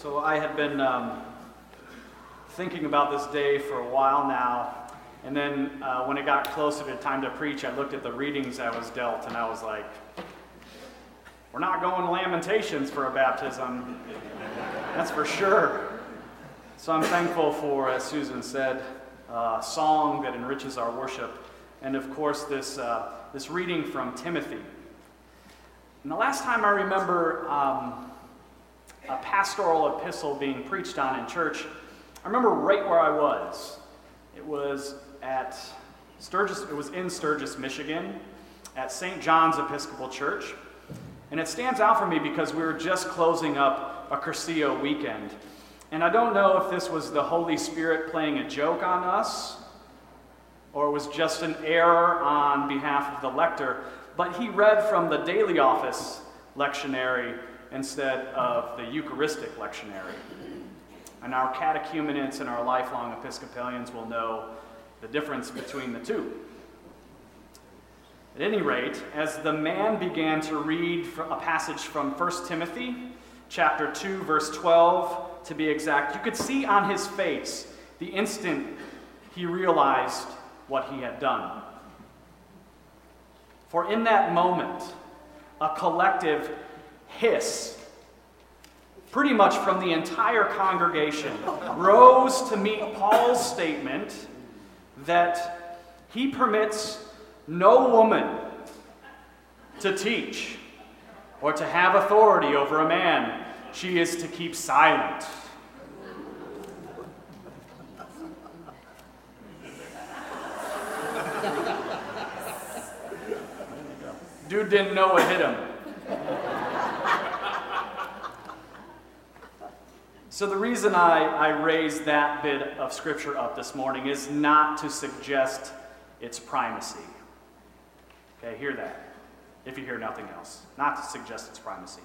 So I had been um, thinking about this day for a while now, and then uh, when it got closer to time to preach, I looked at the readings I was dealt, and I was like, "We're not going to Lamentations for a baptism, that's for sure." So I'm thankful for, as Susan said, a song that enriches our worship, and of course this uh, this reading from Timothy. And the last time I remember. Um, a pastoral epistle being preached on in church, I remember right where I was. It was at Sturgis, it was in Sturgis, Michigan, at St. John's Episcopal Church. And it stands out for me because we were just closing up a Cursillo weekend. And I don't know if this was the Holy Spirit playing a joke on us or it was just an error on behalf of the lector, but he read from the daily office lectionary instead of the Eucharistic lectionary. And our catechumenists and our lifelong Episcopalians will know the difference between the two. At any rate, as the man began to read a passage from 1 Timothy, chapter 2, verse 12, to be exact, you could see on his face the instant he realized what he had done. For in that moment, a collective hiss, pretty much from the entire congregation, rose to meet Paul's statement that he permits no woman to teach or to have authority over a man. She is to keep silent. Dude didn't know what hit him. So, the reason I, I raised that bit of scripture up this morning is not to suggest its primacy. Okay, hear that, if you hear nothing else. Not to suggest its primacy.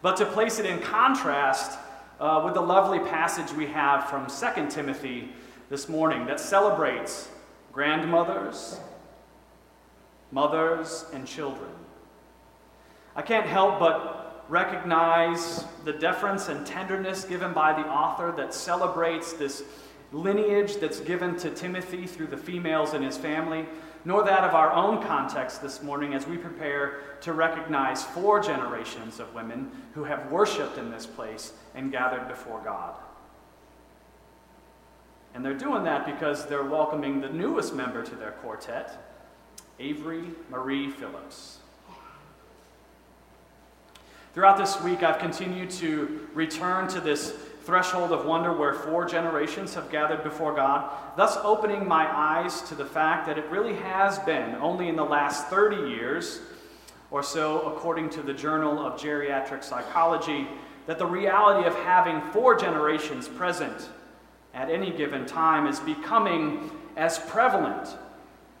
But to place it in contrast uh, with the lovely passage we have from 2 Timothy this morning that celebrates grandmothers, mothers, and children. I can't help but recognize the deference and tenderness given by the author that celebrates this lineage that's given to Timothy through the females in his family, nor that of our own context this morning as we prepare to recognize four generations of women who have worshiped in this place and gathered before God. And they're doing that because they're welcoming the newest member to their quartet, Avery Marie Phillips. Throughout this week, I've continued to return to this threshold of wonder where four generations have gathered before God, thus opening my eyes to the fact that it really has been only in the last 30 years or so, according to the Journal of Geriatric Psychology, that the reality of having four generations present at any given time is becoming as prevalent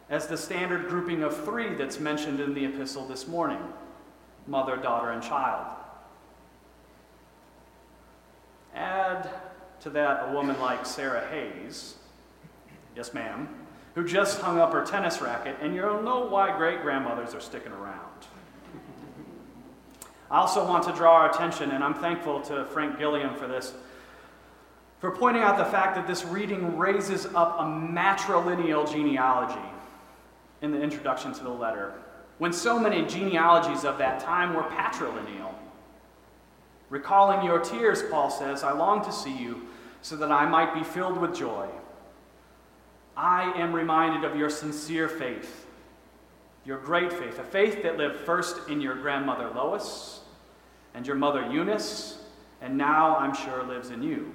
as the standard grouping of three that's mentioned in the epistle this morning mother, daughter, and child. Add to that a woman like Sarah Hayes, yes, ma'am, who just hung up her tennis racket, and you'll know why great grandmothers are sticking around. I also want to draw our attention, and I'm thankful to Frank Gilliam for this, for pointing out the fact that this reading raises up a matrilineal genealogy in the introduction to the letter when so many genealogies of that time were patrilineal. Recalling your tears, Paul says, I long to see you so that I might be filled with joy. I am reminded of your sincere faith, your great faith, a faith that lived first in your grandmother Lois and your mother Eunice, and now I'm sure lives in you.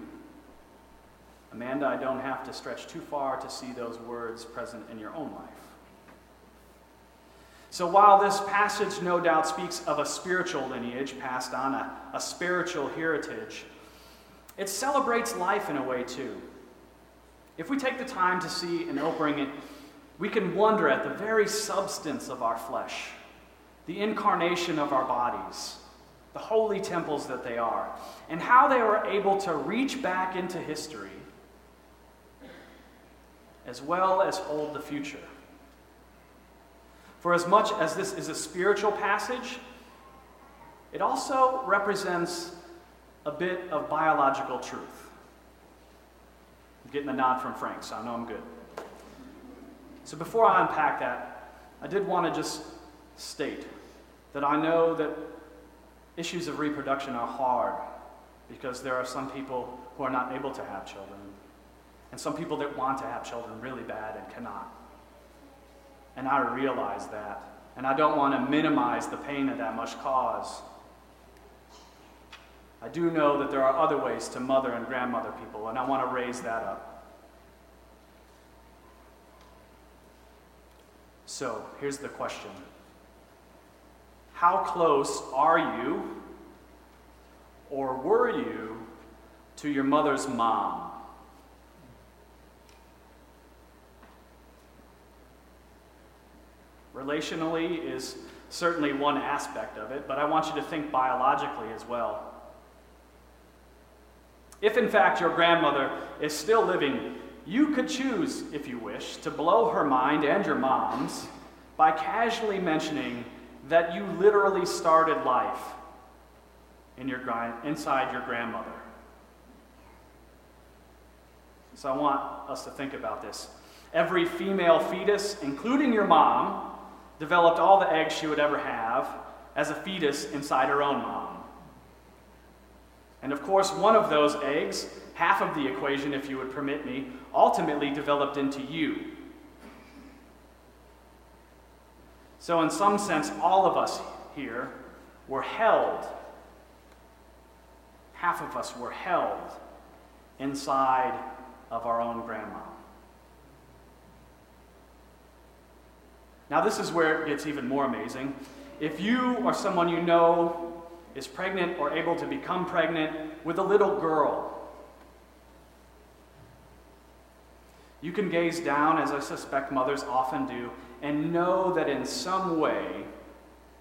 Amanda, I don't have to stretch too far to see those words present in your own life. So, while this passage no doubt speaks of a spiritual lineage passed on, a, a spiritual heritage, it celebrates life in a way too. If we take the time to see and opening it, we can wonder at the very substance of our flesh, the incarnation of our bodies, the holy temples that they are, and how they were able to reach back into history as well as hold the future. For as much as this is a spiritual passage, it also represents a bit of biological truth. I'm getting a nod from Frank, so I know I'm good. So before I unpack that, I did want to just state that I know that issues of reproduction are hard because there are some people who are not able to have children, and some people that want to have children really bad and cannot. And I realize that. And I don't want to minimize the pain that that must cause. I do know that there are other ways to mother and grandmother people, and I want to raise that up. So, here's the question How close are you, or were you, to your mother's mom? Relationally is certainly one aspect of it, but I want you to think biologically as well. If in fact your grandmother is still living, you could choose, if you wish, to blow her mind and your mom's by casually mentioning that you literally started life in your, inside your grandmother. So I want us to think about this. Every female fetus, including your mom, developed all the eggs she would ever have as a fetus inside her own mom. And of course, one of those eggs, half of the equation, if you would permit me, ultimately developed into you. So, in some sense, all of us here were held, half of us were held inside of our own grandma. Now, this is where it gets even more amazing. If you or someone you know is pregnant or able to become pregnant with a little girl, you can gaze down, as I suspect mothers often do, and know that in some way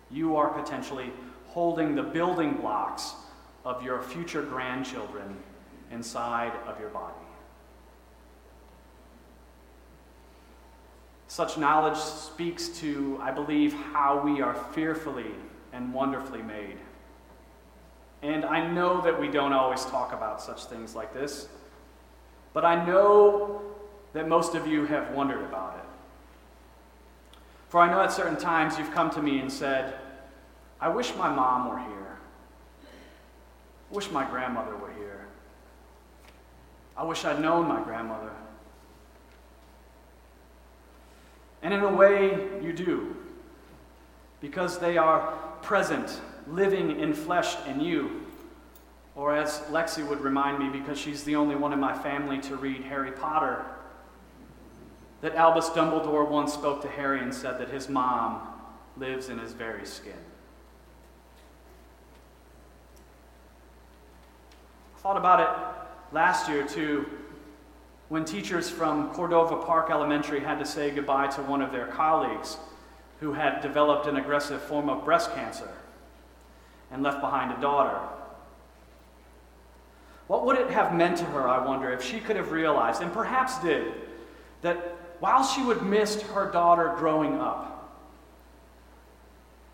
you are potentially holding the building blocks of your future grandchildren inside of your body. Such knowledge speaks to, I believe, how we are fearfully and wonderfully made. And I know that we don't always talk about such things like this, but I know that most of you have wondered about it. For I know at certain times you've come to me and said, I wish my mom were here. I wish my grandmother were here. I wish I'd known my grandmother. And in a way, you do, because they are present, living in flesh in you. Or as Lexi would remind me, because she's the only one in my family to read Harry Potter, that Albus Dumbledore once spoke to Harry and said that his mom lives in his very skin. I thought about it last year too when teachers from Cordova Park Elementary had to say goodbye to one of their colleagues who had developed an aggressive form of breast cancer and left behind a daughter. What would it have meant to her, I wonder, if she could have realized, and perhaps did, that while she would miss her daughter growing up,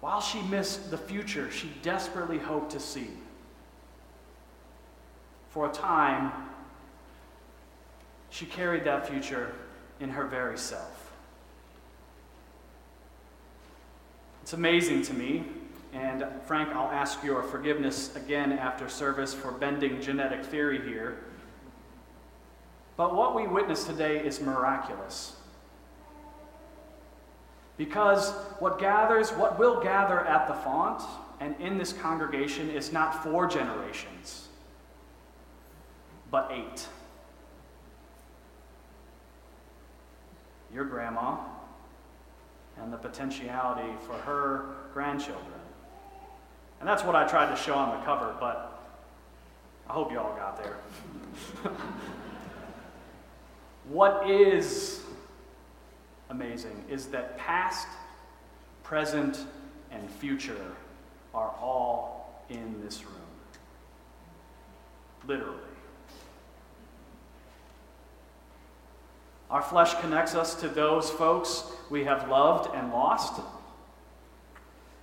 while she missed the future she desperately hoped to see, for a time, she carried that future in her very self. It's amazing to me, and Frank, I'll ask your forgiveness again after service for bending genetic theory here. But what we witness today is miraculous. Because what gathers, what will gather at the font and in this congregation is not four generations, but eight. Your grandma and the potentiality for her grandchildren. And that's what I tried to show on the cover, but I hope you all got there. what is amazing is that past, present, and future are all in this room. Literally. Our flesh connects us to those folks we have loved and lost.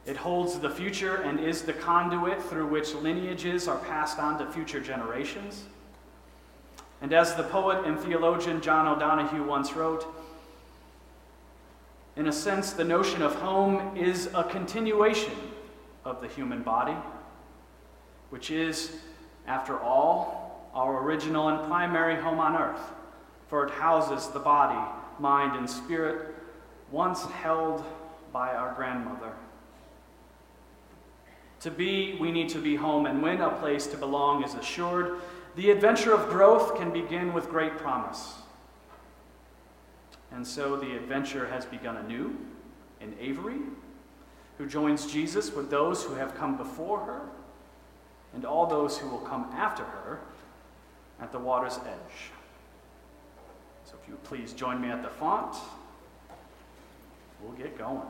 It holds the future and is the conduit through which lineages are passed on to future generations. And as the poet and theologian John O'Donohue once wrote, in a sense, the notion of home is a continuation of the human body, which is, after all, our original and primary home on earth, for it houses the body, mind, and spirit once held by our grandmother. To be, we need to be home, and when a place to belong is assured, the adventure of growth can begin with great promise. And so the adventure has begun anew in Avery, who joins Jesus with those who have come before her and all those who will come after her at the water's edge. So if you please join me at the font, we'll get going.